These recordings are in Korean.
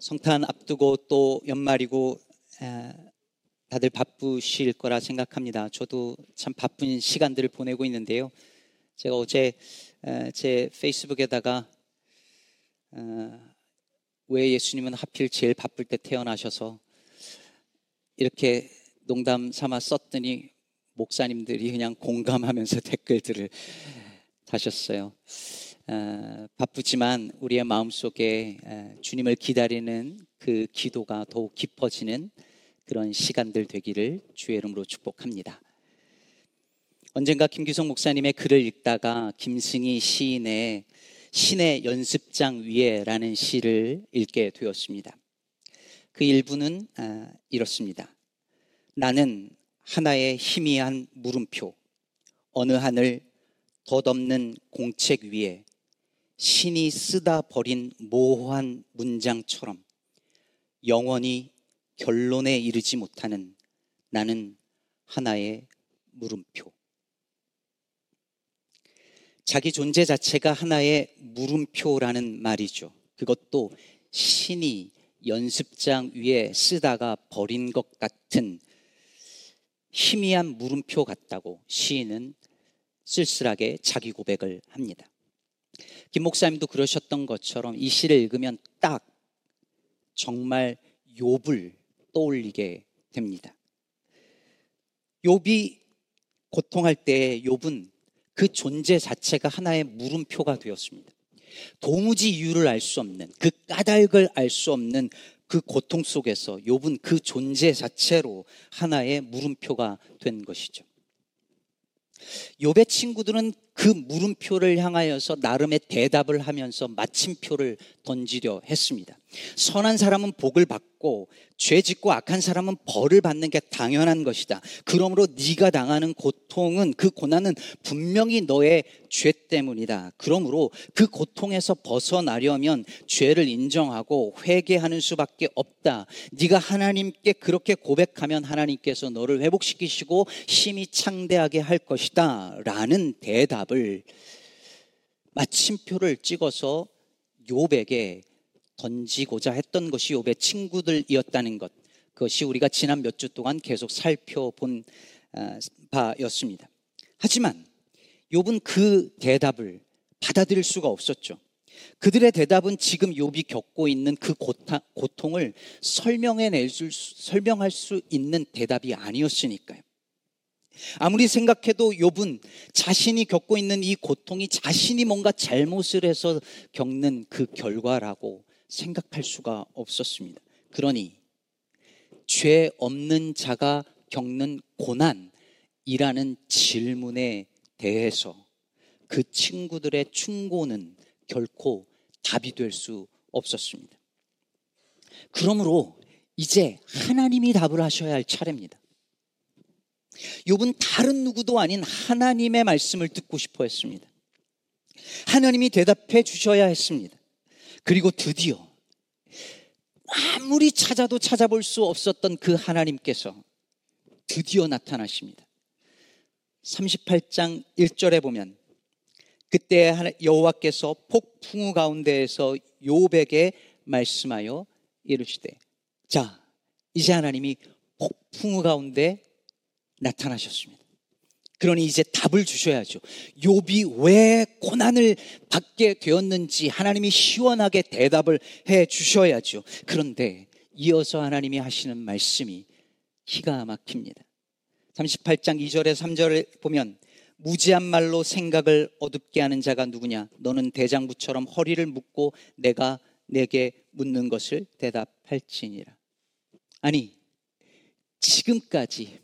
성탄 앞두고 또 연말이고 다들 바쁘실 거라 생각합니다. 저도 참 바쁜 시간들을 보내고 있는데요. 제가 어제 제 페이스북에다가 어, 왜 예수님은 하필 제일 바쁠 때 태어나셔서 이렇게 농담 삼아 썼더니 목사님들이 그냥 공감하면서 댓글들을 다셨어요. 어, 바쁘지만 우리의 마음속에 주님을 기다리는 그 기도가 더욱 깊어지는 그런 시간들 되기를 주의 이름으로 축복합니다. 언젠가 김규성 목사님의 글을 읽다가 김승희 시인의 신의 연습장 위에라는 시를 읽게 되었습니다. 그 일부는 아, 이렇습니다. 나는 하나의 희미한 물음표, 어느 하늘 덧없는 공책 위에 신이 쓰다 버린 모호한 문장처럼 영원히 결론에 이르지 못하는 나는 하나의 물음표. 자기 존재 자체가 하나의 물음표라는 말이죠. 그것도 신이 연습장 위에 쓰다가 버린 것 같은 희미한 물음표 같다고 시인은 쓸쓸하게 자기 고백을 합니다. 김 목사님도 그러셨던 것처럼 이 시를 읽으면 딱 정말 욥을 떠올리게 됩니다. 욥이 고통할 때 욥은 그 존재 자체가 하나의 물음표가 되었습니다. 도무지 이유를 알 수 없는 그 까닭을 알 수 없는 그 고통 속에서 욥은 그 존재 자체로 하나의 물음표가 된 것이죠. 욥의 친구들은 그 물음표를 향하여서 나름의 대답을 하면서 마침표를 던지려 했습니다. 선한 사람은 복을 받고 죄 짓고 악한 사람은 벌을 받는 게 당연한 것이다. 그러므로 네가 당하는 고통은 그 고난은 분명히 너의 죄 때문이다. 그러므로 그 고통에서 벗어나려면 죄를 인정하고 회개하는 수밖에 없다. 네가 하나님께 그렇게 고백하면 하나님께서 너를 회복시키시고 심히 창대하게 할 것이다. 라는 대답 을 마침표를 찍어서 욥에게 던지고자 했던 것이 욥의 친구들이었다는 것. 그것이 우리가 지난 몇 주 동안 계속 살펴본 아, 바였습니다. 하지만 욥은 그 대답을 받아들일 수가 없었죠. 그들의 대답은 지금 욥이 겪고 있는 그 고통을 설명해낼 수, 설명할 수 있는 대답이 아니었으니까요. 아무리 생각해도 욥은 자신이 겪고 있는 이 고통이 자신이 뭔가 잘못을 해서 겪는 그 결과라고 생각할 수가 없었습니다. 그러니 죄 없는 자가 겪는 고난이라는 질문에 대해서 그 친구들의 충고는 결코 답이 될 수 없었습니다. 그러므로 이제 하나님이 답을 하셔야 할 차례입니다. 욥은 다른 누구도 아닌 하나님의 말씀을 듣고 싶어 했습니다. 하나님이 대답해 주셔야 했습니다. 그리고 드디어 아무리 찾아도 찾아볼 수 없었던 그 하나님께서 드디어 나타나십니다. 38장 1절에 보면 그때 여호와께서 폭풍우 가운데에서 요백에 말씀하여 이르시되 자 이제 하나님이 폭풍우 가운데 나타나셨습니다. 그러니 이제 답을 주셔야죠. 욥이 왜 고난을 받게 되었는지 하나님이 시원하게 대답을 해 주셔야죠. 그런데 이어서 하나님이 하시는 말씀이 기가 막힙니다. 38장 2절에 3절을 보면 무지한 말로 생각을 어둡게 하는 자가 누구냐? 너는 대장부처럼 허리를 묶고 내가 내게 묻는 것을 대답할지니라. 아니, 지금까지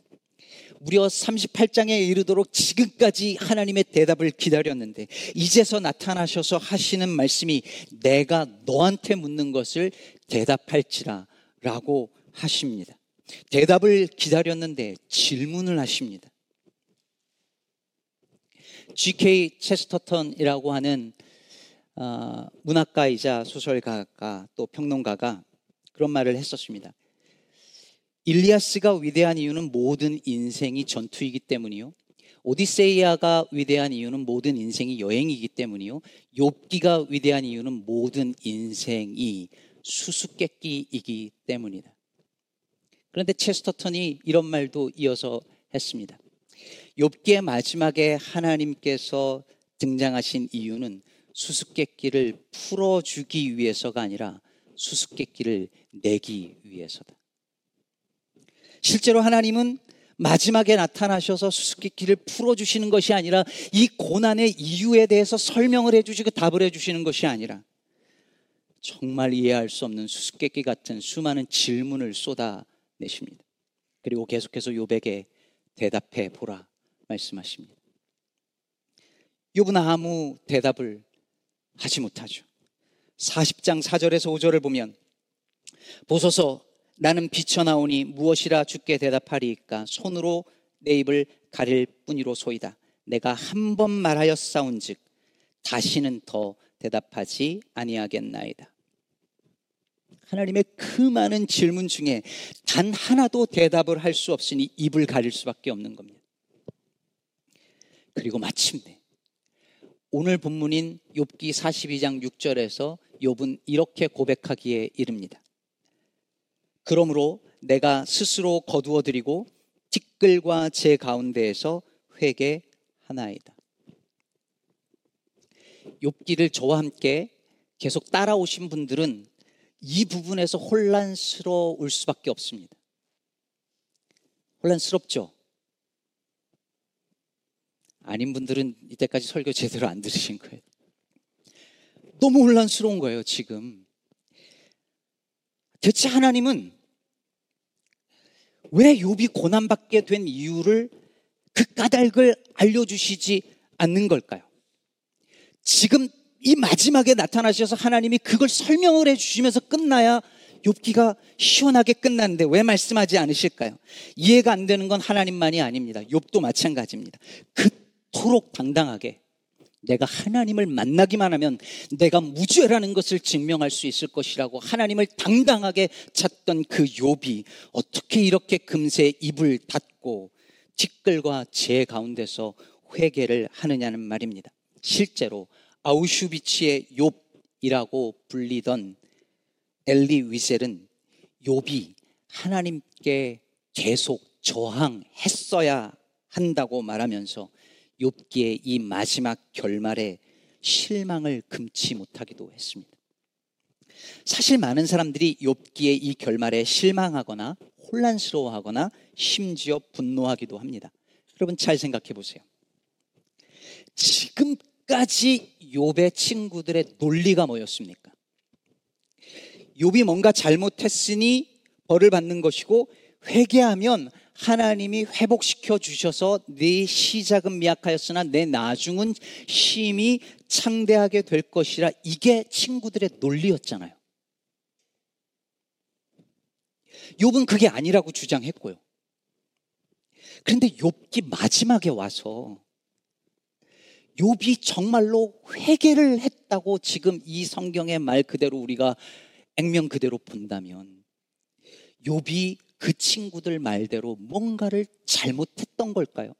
무려 38장에 이르도록 지금까지 하나님의 대답을 기다렸는데 이제서 나타나셔서 하시는 말씀이 내가 너한테 묻는 것을 대답할지라 라고 하십니다. 대답을 기다렸는데 질문을 하십니다. G.K. 체스터턴이라고 하는 어, 문학가이자 소설가가 또 평론가가 그런 말을 했었습니다. 일리아스가 위대한 이유는 모든 인생이 전투이기 때문이요. 오디세이아가 위대한 이유는 모든 인생이 여행이기 때문이요. 욥기가 위대한 이유는 모든 인생이 수수께끼이기 때문이다. 그런데 체스터턴이 이런 말도 이어서 했습니다. 욥기의 마지막에 하나님께서 등장하신 이유는 수수께끼를 풀어주기 위해서가 아니라 수수께끼를 내기 위해서다. 실제로 하나님은 마지막에 나타나셔서 수수께끼를 풀어주시는 것이 아니라 이 고난의 이유에 대해서 설명을 해주시고 답을 해주시는 것이 아니라 정말 이해할 수 없는 수수께끼 같은 수많은 질문을 쏟아내십니다. 그리고 계속해서 요백에 대답해 보라 말씀하십니다. 욥은 아무 대답을 하지 못하죠. 40장 4절에서 5절을 보면 보소서 나는 비쳐나오니 무엇이라 주께 대답하리이까 손으로 내 입을 가릴 뿐이로소이다. 내가 한 번 말하였사온즉 다시는 더 대답하지 아니하겠나이다. 하나님의 그 많은 질문 중에 단 하나도 대답을 할 수 없으니 입을 가릴 수밖에 없는 겁니다. 그리고 마침내 오늘 본문인 욥기 42장 6절에서 욥은 이렇게 고백하기에 이릅니다. 그러므로 내가 스스로 거두어 드리고 티끌과 제 가운데에서 회개하나이다. 욥기를 저와 함께 계속 따라오신 분들은 이 부분에서 혼란스러울 수밖에 없습니다. 혼란스럽죠? 아닌 분들은 이때까지 설교 제대로 안 들으신 거예요. 너무 혼란스러운 거예요, 지금. 대체 하나님은 왜 욥이 고난받게 된 이유를 그 까닭을 알려주시지 않는 걸까요? 지금 이 마지막에 나타나셔서 하나님이 그걸 설명을 해주시면서 끝나야 욥기가 시원하게 끝났는데 왜 말씀하지 않으실까요? 이해가 안 되는 건 하나님만이 아닙니다. 욥도 마찬가지입니다. 그토록 당당하게 내가 하나님을 만나기만 하면 내가 무죄라는 것을 증명할 수 있을 것이라고 하나님을 당당하게 찾던 그 욥이 어떻게 이렇게 금세 입을 닫고 티끌과 재 가운데서 회개를 하느냐는 말입니다. 실제로 아우슈비츠의 욥이라고 불리던 엘리 위셀은 욥이 하나님께 계속 저항했어야 한다고 말하면서 욥기의 이 마지막 결말에 실망을 금치 못하기도 했습니다. 사실 많은 사람들이 욥기의 이 결말에 실망하거나 혼란스러워하거나 심지어 분노하기도 합니다. 여러분 잘 생각해 보세요. 지금까지 욥의 친구들의 논리가 뭐였습니까? 욥이 뭔가 잘못했으니 벌을 받는 것이고 회개하면 하나님이 회복시켜 주셔서 네 시작은 미약하였으나 내 나중은 심히 창대하게 될 것이라 이게 친구들의 논리였잖아요. 욥은 그게 아니라고 주장했고요. 그런데 욥기 마지막에 와서 욥이 정말로 회개를 했다고 지금 이 성경의 말 그대로 우리가 액면 그대로 본다면 욥이 그 친구들 말대로 뭔가를 잘못했던 걸까요?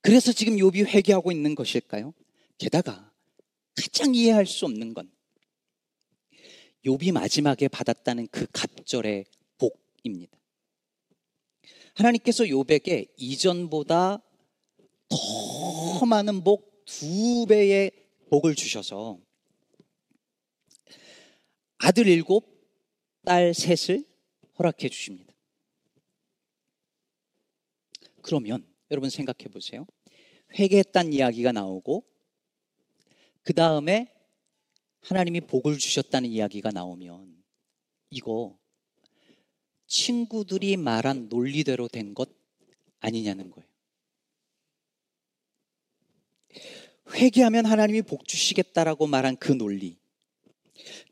그래서 지금 욥이 회개하고 있는 것일까요? 게다가 가장 이해할 수 없는 건 욥이 마지막에 받았다는 그 갑절의 복입니다. 하나님께서 욥에게 이전보다 더 많은 복 두 배의 복을 주셔서 아들 일곱, 딸 셋을 허락해 주십니다. 그러면 여러분 생각해 보세요. 회개했단 이야기가 나오고 그 다음에 하나님이 복을 주셨다는 이야기가 나오면 이거 친구들이 말한 논리대로 된 것 아니냐는 거예요. 회개하면 하나님이 복 주시겠다라고 말한 그 논리.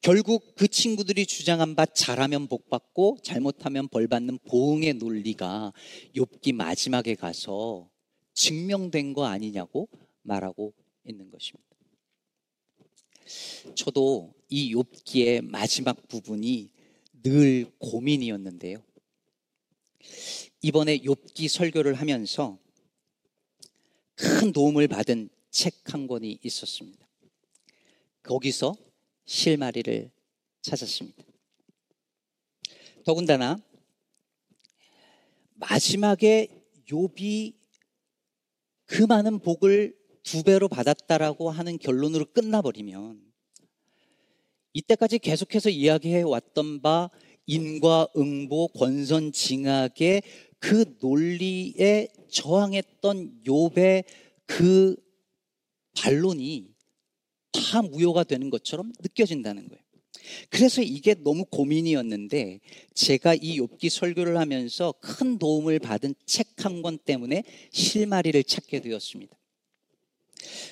결국 그 친구들이 주장한 바 잘하면 복 받고 잘못하면 벌 받는 보응의 논리가 욥기 마지막에 가서 증명된 거 아니냐고 말하고 있는 것입니다. 저도 이 욥기의 마지막 부분이 늘 고민이었는데요. 이번에 욥기 설교를 하면서 큰 도움을 받은 책 한 권이 있었습니다. 거기서 실마리를 찾았습니다. 더군다나 마지막에 욥이 그 많은 복을 두 배로 받았다라고 하는 결론으로 끝나버리면 이때까지 계속해서 이야기해 왔던 바 인과응보 권선징악의 그 논리에 저항했던 욥의 그 반론이 다 무효가 되는 것처럼 느껴진다는 거예요. 그래서 이게 너무 고민이었는데 제가 이 욥기 설교를 하면서 큰 도움을 받은 책 한 권 때문에 실마리를 찾게 되었습니다.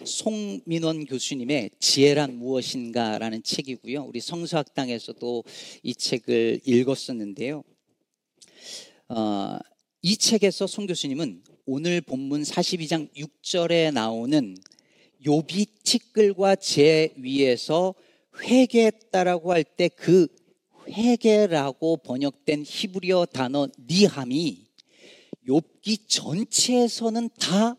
송민원 교수님의 지혜란 무엇인가라는 책이고요. 우리 성서학당에서도 이 책을 읽었었는데요. 어, 이 책에서 송 교수님은 오늘 본문 42장 6절에 나오는 요비 티끌과 제 위에서 회개했다라고 할 때 그 회개라고 번역된 히브리어 단어 니함이 욥기 전체에서는 다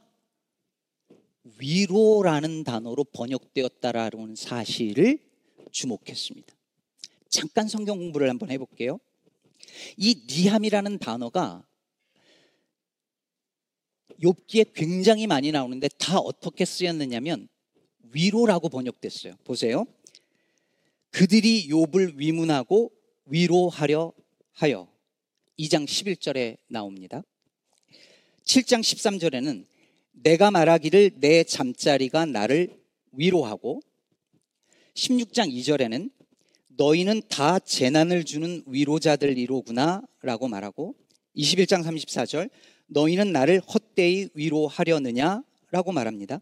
위로라는 단어로 번역되었다라는 사실을 주목했습니다. 잠깐 성경 공부를 한번 해볼게요. 이 니함이라는 단어가 욥기에 굉장히 많이 나오는데 다 어떻게 쓰였느냐면 위로라고 번역됐어요. 보세요. 그들이 욥을 위문하고 위로하려 하여 2장 11절에 나옵니다. 7장 13절에는 내가 말하기를 내 잠자리가 나를 위로하고 16장 2절에는 너희는 다 재난을 주는 위로자들이로구나 라고 말하고 21장 34절 너희는 나를 헛되이 위로하려느냐 라고 말합니다.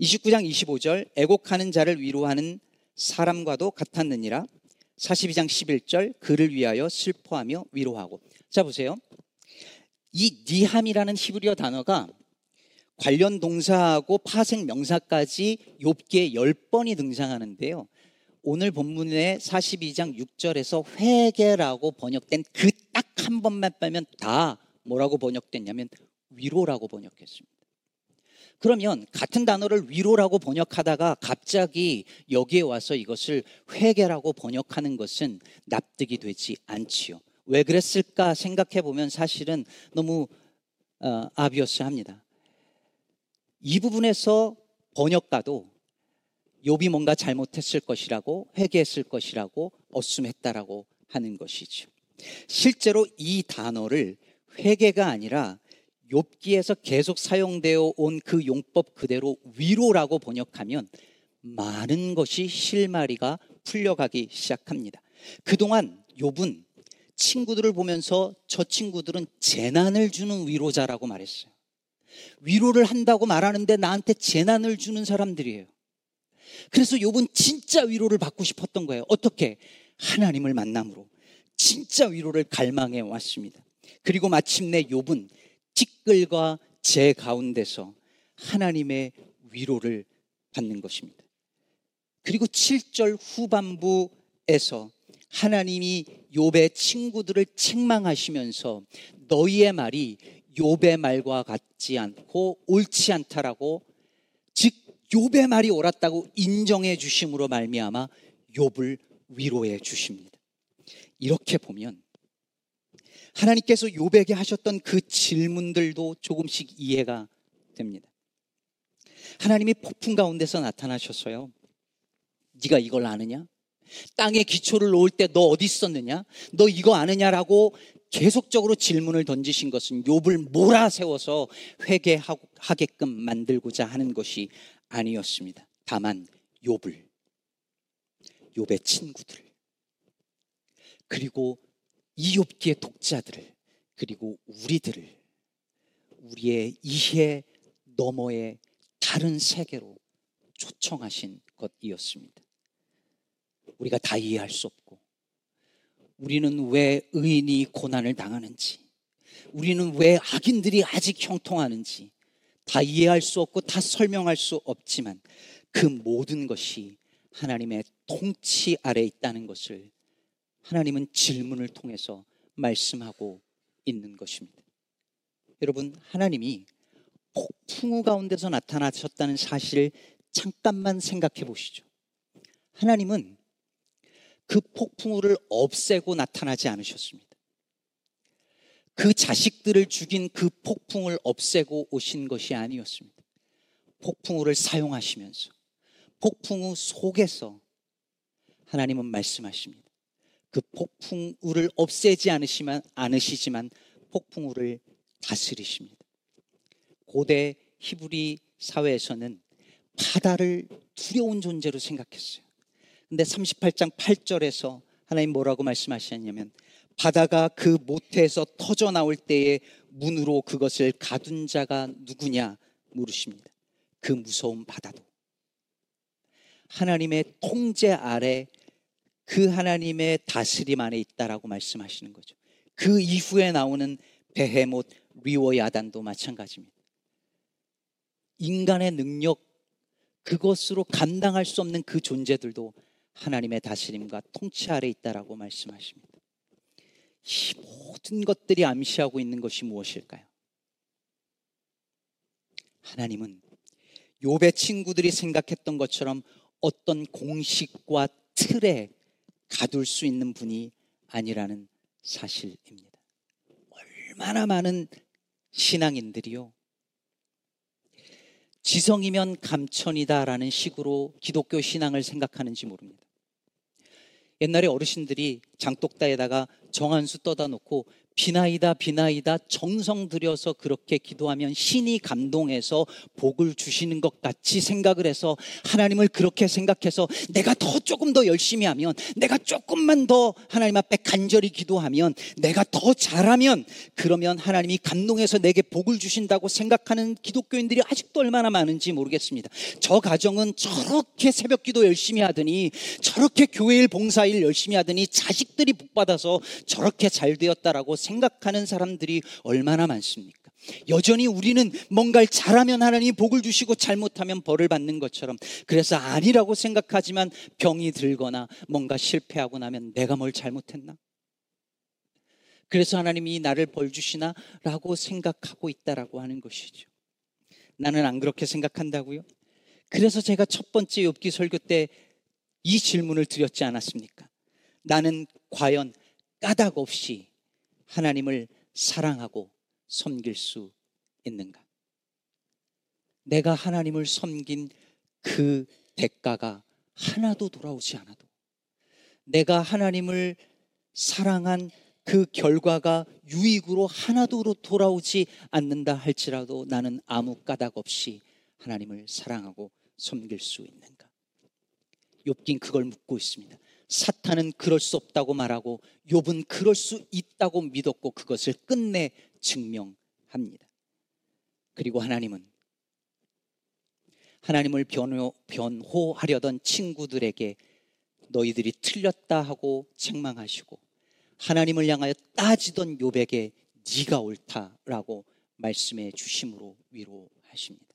29장 25절 애곡하는 자를 위로하는 사람과도 같았느니라 42장 11절 그를 위하여 슬퍼하며 위로하고 자 보세요. 이 니함이라는 히브리어 단어가 관련 동사하고 파생 명사까지 욥기에 10번이 등장하는데요. 오늘 본문의 42장 6절에서 회개라고 번역된 그 딱 한 번만 빼면 다 뭐라고 번역됐냐면 위로라고 번역했습니다. 그러면 같은 단어를 위로라고 번역하다가 갑자기 여기에 와서 이것을 회개라고 번역하는 것은 납득이 되지 않지요. 왜 그랬을까 생각해 보면 사실은 너무 어, 아비어스합니다. 이 부분에서 번역가도 욥이 뭔가 잘못했을 것이라고 회개했을 것이라고 어슴했다라고 하는 것이죠. 실제로 이 단어를 회개가 아니라 욥기에서 계속 사용되어 온 그 용법 그대로 위로라고 번역하면 많은 것이 실마리가 풀려가기 시작합니다. 그동안 욥은 친구들을 보면서 저 친구들은 재난을 주는 위로자라고 말했어요. 위로를 한다고 말하는데 나한테 재난을 주는 사람들이에요. 그래서 욥은 진짜 위로를 받고 싶었던 거예요. 어떻게? 하나님을 만남으로 진짜 위로를 갈망해 왔습니다. 그리고 마침내 욥은 찌끌과 제 가운데서 하나님의 위로를 받는 것입니다. 그리고 7절 후반부에서 하나님이 욥의 친구들을 책망하시면서 너희의 말이 욥의 말과 같지 않고 옳지 않다라고 즉 욥의 말이 옳았다고 인정해 주심으로 말미암아 욥을 위로해 주십니다. 이렇게 보면 하나님께서 욥에게 하셨던 그 질문들도 조금씩 이해가 됩니다. 하나님이 폭풍 가운데서 나타나셨어요. 네가 이걸 아느냐? 땅에 기초를 놓을 때 너 어디 있었느냐? 너 이거 아느냐라고 계속적으로 질문을 던지신 것은 욥을 몰아세워서 회개하게끔 만들고자 하는 것이 아니었습니다. 다만 욥을 욥의 친구들 그리고 이 욥기의 독자들을 그리고 우리들을 우리의 이해 너머의 다른 세계로 초청하신 것이었습니다. 우리가 다 이해할 수 없고 우리는 왜 의인이 고난을 당하는지 우리는 왜 악인들이 아직 형통하는지 다 이해할 수 없고 다 설명할 수 없지만 그 모든 것이 하나님의 통치 아래 있다는 것을 하나님은 질문을 통해서 말씀하고 있는 것입니다. 여러분, 하나님이 폭풍우 가운데서 나타나셨다는 사실을 잠깐만 생각해 보시죠. 하나님은 그 폭풍우를 없애고 나타나지 않으셨습니다. 그 자식들을 죽인 그 폭풍을 없애고 오신 것이 아니었습니다. 폭풍우를 사용하시면서 폭풍우 속에서 하나님은 말씀하십니다. 그 폭풍우를 없애지 않으시만 않으시지만 폭풍우를 다스리십니다. 고대 히브리 사회에서는 바다를 두려운 존재로 생각했어요. 근데 38장 8절에서 하나님 뭐라고 말씀하셨냐면 바다가 그 모태에서 터져 나올 때에 문으로 그것을 가둔 자가 누구냐 물으십니다. 그 무서운 바다도 하나님의 통제 아래 그 하나님의 다스림 안에 있다라고 말씀하시는 거죠. 그 이후에 나오는 베헤못, 리워 야단도 마찬가지입니다. 인간의 능력 그것으로 감당할 수 없는 그 존재들도 하나님의 다스림과 통치 아래 있다라고 말씀하십니다. 이 모든 것들이 암시하고 있는 것이 무엇일까요? 하나님은 욥의 친구들이 생각했던 것처럼 어떤 공식과 틀에 가둘 수 있는 분이 아니라는 사실입니다. 얼마나 많은 신앙인들이요. 지성이면 감천이다라는 식으로 기독교 신앙을 생각하는지 모릅니다. 옛날에 어르신들이 장독다에다가 정한수 떠다 놓고 비나이다 비나이다 정성 들여서 그렇게 기도하면 신이 감동해서 복을 주시는 것 같이 생각을 해서 하나님을 그렇게 생각해서 내가 더 조금 더 열심히 하면 내가 조금만 더 하나님 앞에 간절히 기도하면 내가 더 잘하면 그러면 하나님이 감동해서 내게 복을 주신다고 생각하는 기독교인들이 아직도 얼마나 많은지 모르겠습니다. 저 가정은 저렇게 새벽 기도 열심히 하더니 저렇게 교회일 봉사일 열심히 하더니 자식들이 복 받아서 저렇게 잘 되었다라고 생각하는 사람들이 얼마나 많습니까? 여전히 우리는 뭔가를 잘하면 하나님이 복을 주시고 잘못하면 벌을 받는 것처럼 그래서 아니라고 생각하지만 병이 들거나 뭔가 실패하고 나면 내가 뭘 잘못했나? 그래서 하나님이 나를 벌 주시나? 라고 생각하고 있다라고 하는 것이죠. 나는 안 그렇게 생각한다고요? 그래서 제가 첫 번째 욥기 설교 때 이 질문을 드렸지 않았습니까? 나는 과연 까닭 없이 하나님을 사랑하고 섬길 수 있는가? 내가 하나님을 섬긴 그 대가가 하나도 돌아오지 않아도 내가 하나님을 사랑한 그 결과가 유익으로 하나도 돌아오지 않는다 할지라도 나는 아무 까닭 없이 하나님을 사랑하고 섬길 수 있는가? 욥긴 그걸 묻고 있습니다. 사탄은 그럴 수 없다고 말하고 욥은 그럴 수 있다고 믿었고 그것을 끝내 증명합니다. 그리고 하나님은 하나님을 변호, 변호하려던 친구들에게 너희들이 틀렸다 하고 책망하시고 하나님을 향하여 따지던 욥에게 네가 옳다라고 말씀해 주심으로 위로하십니다.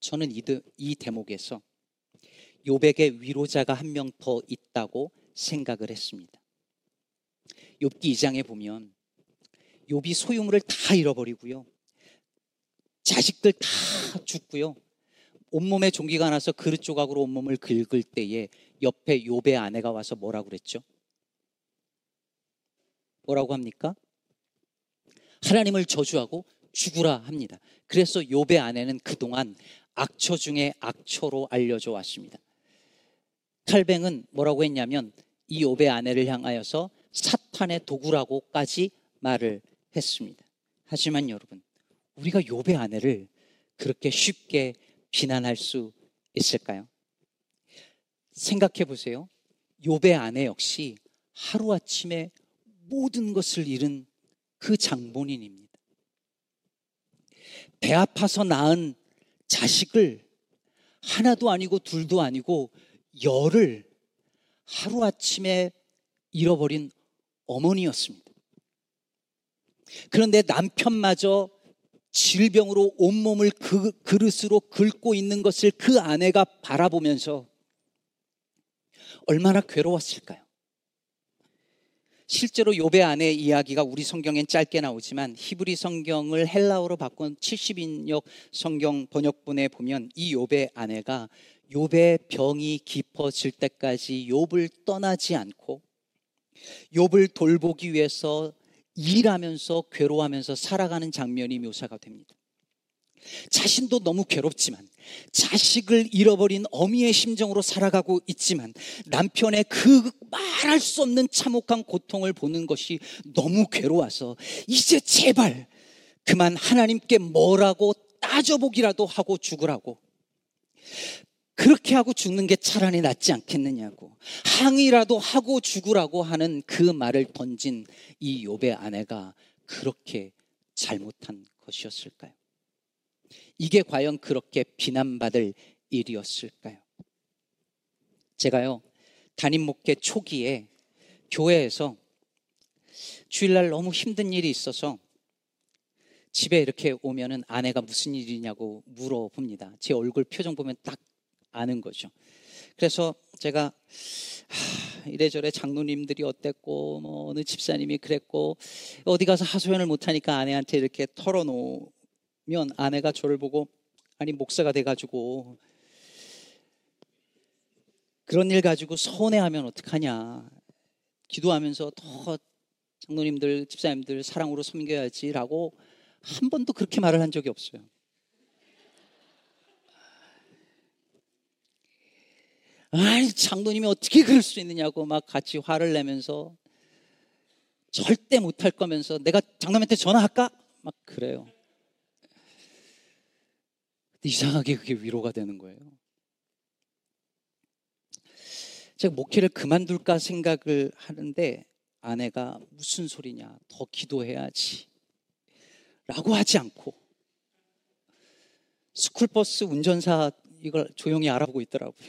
저는 이, 이 대목에서 요백의 위로자가 한 명 더 있다고 생각을 했습니다. 욥기 2장에 보면 욥이 소유물을 다 잃어버리고요. 자식들 다 죽고요. 온몸에 종기가 나서 그릇 조각으로 온몸을 긁을 때에 옆에 욥의 아내가 와서 뭐라고 그랬죠? 뭐라고 합니까? 하나님을 저주하고 죽으라 합니다. 그래서 욥의 아내는 그동안 악처 중에 악처로 알려져 왔습니다. 칼뱅은 뭐라고 했냐면 이 욥의 아내를 향하여서 사탄의 도구라고까지 말을 했습니다. 하지만 여러분, 우리가 욥의 아내를 그렇게 쉽게 비난할 수 있을까요? 생각해 보세요. 욥의 아내 역시 하루아침에 모든 것을 잃은 그 장본인입니다. 배 아파서 낳은 자식을 하나도 아니고 둘도 아니고 열을 하루아침에 잃어버린 어머니였습니다. 그런데 남편마저 질병으로 온몸을 그 그릇으로 긁고 있는 것을 그 아내가 바라보면서 얼마나 괴로웠을까요? 실제로 요배 안의 이야기가 우리 성경엔 짧게 나오지만 히브리 성경을 헬라어로 바꾼 70인역 성경 번역본에 보면 이 요배 아내가 욥의 병이 깊어질 때까지 욥을 떠나지 않고 욥을 돌보기 위해서 일하면서 괴로워하면서 살아가는 장면이 묘사가 됩니다. 자신도 너무 괴롭지만 자식을 잃어버린 어미의 심정으로 살아가고 있지만 남편의 그 말할 수 없는 참혹한 고통을 보는 것이 너무 괴로워서 이제 제발 그만 하나님께 뭐라고 따져보기라도 하고 죽으라고 그렇게 하고 죽는 게 차라리 낫지 않겠느냐고 항의라도 하고 죽으라고 하는 그 말을 던진 이 욥의 아내가 그렇게 잘못한 것이었을까요? 이게 과연 그렇게 비난받을 일이었을까요? 제가요, 담임 목회 초기에 교회에서 주일날 너무 힘든 일이 있어서 집에 이렇게 오면은 아내가 무슨 일이냐고 물어봅니다. 제 얼굴 표정 보면 딱 아는 거죠. 그래서 제가 하, 이래저래 장로님들이 어땠고 뭐 어느 집사님이 그랬고 어디 가서 하소연을 못하니까 아내한테 이렇게 털어놓 면 아내가 저를 보고 아니 목사가 돼가지고 그런 일 가지고 서운해하면 어떡하냐 기도하면서 더 장로님들 집사님들 사랑으로 섬겨야지라고 한 번도 그렇게 말을 한 적이 없어요. 아니 장로님이 어떻게 그럴 수 있느냐고 막 같이 화를 내면서 절대 못할 거면서 내가 장로님한테 전화할까? 막 그래요. 이상하게 그게 위로가 되는 거예요. 제가 목회를 그만둘까 생각을 하는데 아내가 무슨 소리냐, 더 기도해야지. 라고 하지 않고 스쿨버스 운전사 이걸 조용히 알아보고 있더라고요.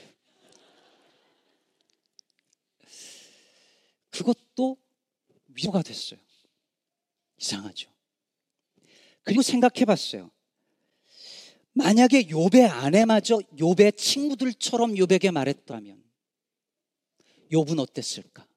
그것도 위로가 됐어요. 이상하죠. 그리고 생각해 봤어요. 만약에 요배 아내마저 요배 친구들처럼 요배에게 말했다면 욥은 어땠을까?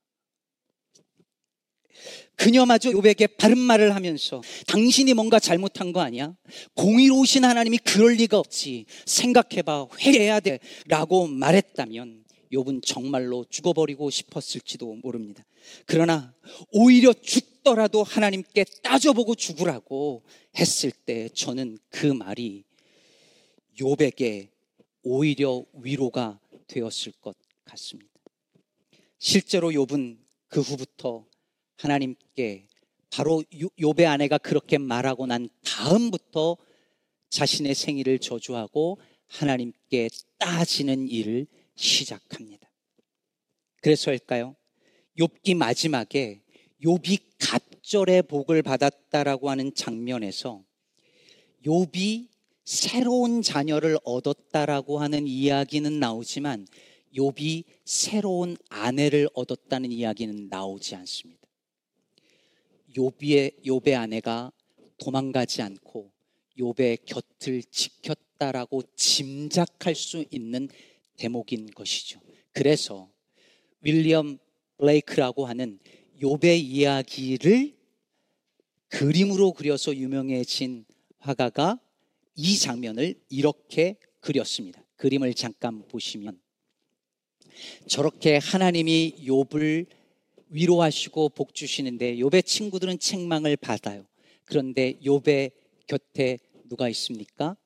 그녀마저 욥에게 바른 말을 하면서 당신이 뭔가 잘못한 거 아니야? 공의로우신 하나님이 그럴 리가 없지. 생각해봐. 회개해야 돼. 라고 말했다면 욥은 정말로 죽어버리고 싶었을지도 모릅니다. 그러나 오히려 죽더라도 하나님께 따져보고 죽으라고 했을 때 저는 그 말이 욥에게 오히려 위로가 되었을 것 같습니다. 실제로 욥은 그 후부터 하나님께 바로 욥의 아내가 그렇게 말하고 난 다음부터 자신의 생일을 저주하고 하나님께 따지는 일을 시작합니다. 그래서일까요? 욥기 마지막에 욥이 갑절의 복을 받았다라고 하는 장면에서 욥이 새로운 자녀를 얻었다라고 하는 이야기는 나오지만 욥이 새로운 아내를 얻었다는 이야기는 나오지 않습니다. 욥의 욥의 아내가 도망가지 않고 욥의 곁을 지켰다라고 짐작할 수 있는 대목인 것이죠. 그래서 윌리엄 블레이크라고 하는 욥의 이야기를 그림으로 그려서 유명해진 화가가 이 장면을 이렇게 그렸습니다. 그림을 잠깐 보시면 저렇게 하나님이 욥을 위로하시고 복 주시는데 욥의 친구들은 책망을 받아요. 그런데 욥의 곁에 누가 있습니까?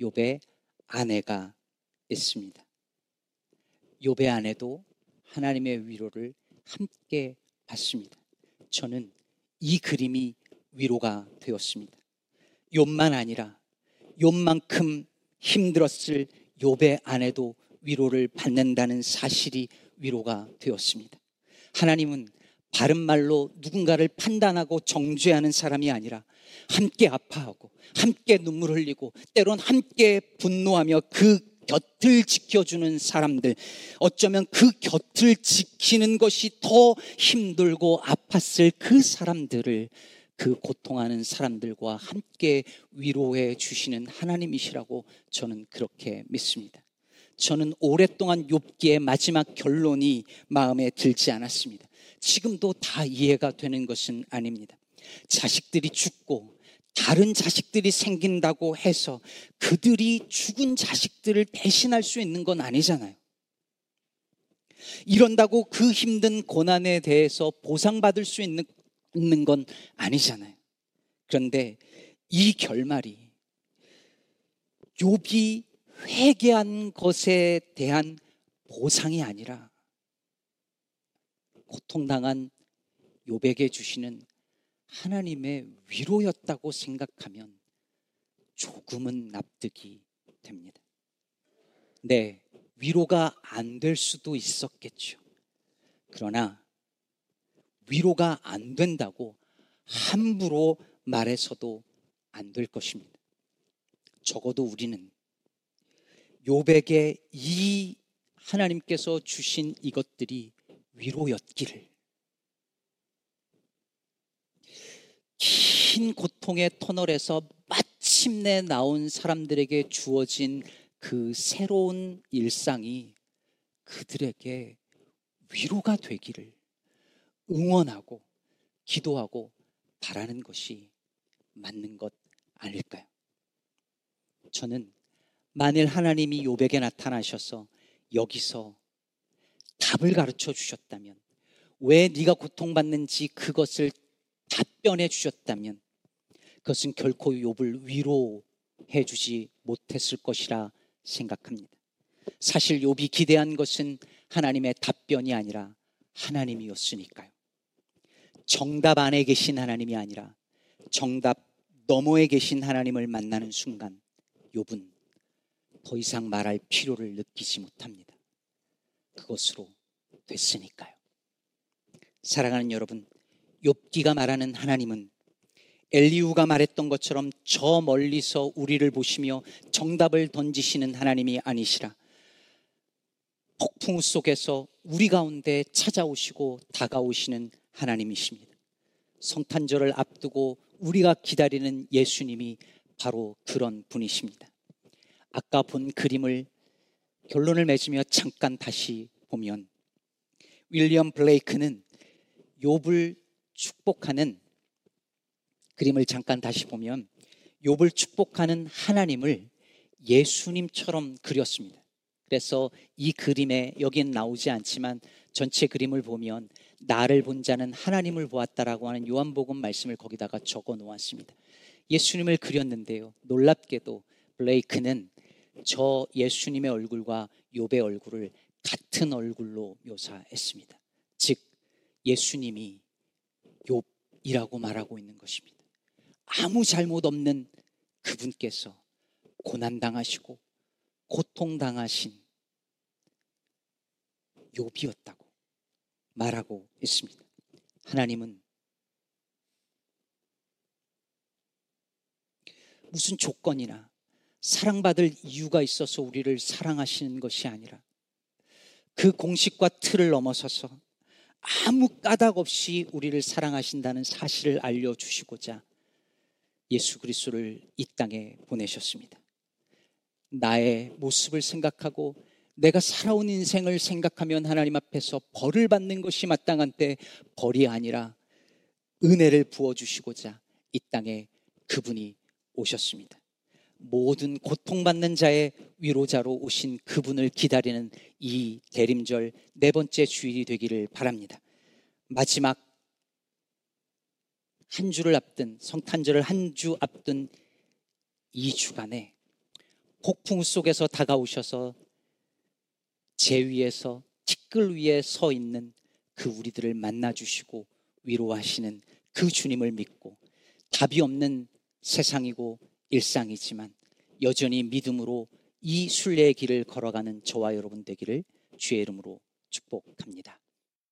욥의 아내가 있습니다. 욥의 아내도 하나님의 위로를 함께 받습니다. 저는 이 그림이 위로가 되었습니다. 욥만 아니라 욥만큼 힘들었을 욥의 아내도 위로를 받는다는 사실이 위로가 되었습니다. 하나님은 바른 말로 누군가를 판단하고 정죄하는 사람이 아니라 함께 아파하고 함께 눈물 흘리고 때론 함께 분노하며 그 곁을 지켜주는 사람들 어쩌면 그 곁을 지키는 것이 더 힘들고 아팠을 그 사람들을 그 고통하는 사람들과 함께 위로해 주시는 하나님이시라고 저는 그렇게 믿습니다. 저는 오랫동안 욥기의 마지막 결론이 마음에 들지 않았습니다. 지금도 다 이해가 되는 것은 아닙니다. 자식들이 죽고 다른 자식들이 생긴다고 해서 그들이 죽은 자식들을 대신할 수 있는 건 아니잖아요. 이런다고 그 힘든 고난에 대해서 보상받을 수 있는, 있는 건 아니잖아요. 그런데 이 결말이 욥이 회개한 것에 대한 보상이 아니라 고통당한 욥에게 주시는 하나님의 위로였다고 생각하면 조금은 납득이 됩니다. 네, 위로가 안 될 수도 있었겠죠. 그러나 위로가 안 된다고 함부로 말해서도 안 될 것입니다. 적어도 우리는 요백의 이 하나님께서 주신 이것들이 위로였기를 긴 고통의 터널에서 마침내 나온 사람들에게 주어진 그 새로운 일상이 그들에게 위로가 되기를 응원하고 기도하고 바라는 것이 맞는 것 아닐까요? 저는 만일 하나님이 요백에 나타나셔서 여기서 답을 가르쳐 주셨다면 왜 네가 고통받는지 그것을 답변해 주셨다면 그것은 결코 욥을 위로해 주지 못했을 것이라 생각합니다. 사실 욥이 기대한 것은 하나님의 답변이 아니라 하나님이었으니까요. 정답 안에 계신 하나님이 아니라 정답 너머에 계신 하나님을 만나는 순간 욥은 더 이상 말할 필요를 느끼지 못합니다. 그것으로 됐으니까요. 사랑하는 여러분, 욥기가 말하는 하나님은 엘리우가 말했던 것처럼 저 멀리서 우리를 보시며 정답을 던지시는 하나님이 아니시라. 폭풍 속에서 우리 가운데 찾아오시고 다가오시는 하나님이십니다. 성탄절을 앞두고 우리가 기다리는 예수님이 바로 그런 분이십니다. 아까 본 그림을 결론을 맺으며 잠깐 다시 보면 윌리엄 블레이크는 욥을 축복하는 그림을 잠깐 다시 보면 욥을 축복하는 하나님을 예수님처럼 그렸습니다. 그래서 이 그림에 여기엔 나오지 않지만 전체 그림을 보면 나를 본 자는 하나님을 보았다라고 하는 요한복음 말씀을 거기다가 적어 놓았습니다. 예수님을 그렸는데요. 놀랍게도 블레이크는 저 예수님의 얼굴과 욥의 얼굴을 같은 얼굴로 묘사했습니다. 즉 예수님이 욥이라고 말하고 있는 것입니다. 아무 잘못 없는 그분께서 고난 당하시고 고통 당하신 욥이었다고 말하고 있습니다. 하나님은 무슨 조건이나 사랑받을 이유가 있어서 우리를 사랑하시는 것이 아니라 그 공식과 틀을 넘어서서 아무 까닭 없이 우리를 사랑하신다는 사실을 알려주시고자 예수 그리스도를 이 땅에 보내셨습니다. 나의 모습을 생각하고 내가 살아온 인생을 생각하면 하나님 앞에서 벌을 받는 것이 마땅한 때 벌이 아니라 은혜를 부어주시고자 이 땅에 그분이 오셨습니다. 모든 고통받는 자의 위로자로 오신 그분을 기다리는 이 대림절 네 번째 주일이 되기를 바랍니다. 마지막 한 주를 앞둔 성탄절을 한 주 앞둔 이 주간에 폭풍 속에서 다가오셔서 제 위에서 티끌 위에 서 있는 그 우리들을 만나 주시고 위로하시는 그 주님을 믿고 답이 없는 세상이고 일상이지만 여전히 믿음으로 이 순례의 길을 걸어가는 저와 여러분 되기를 주의 이름으로 축복합니다.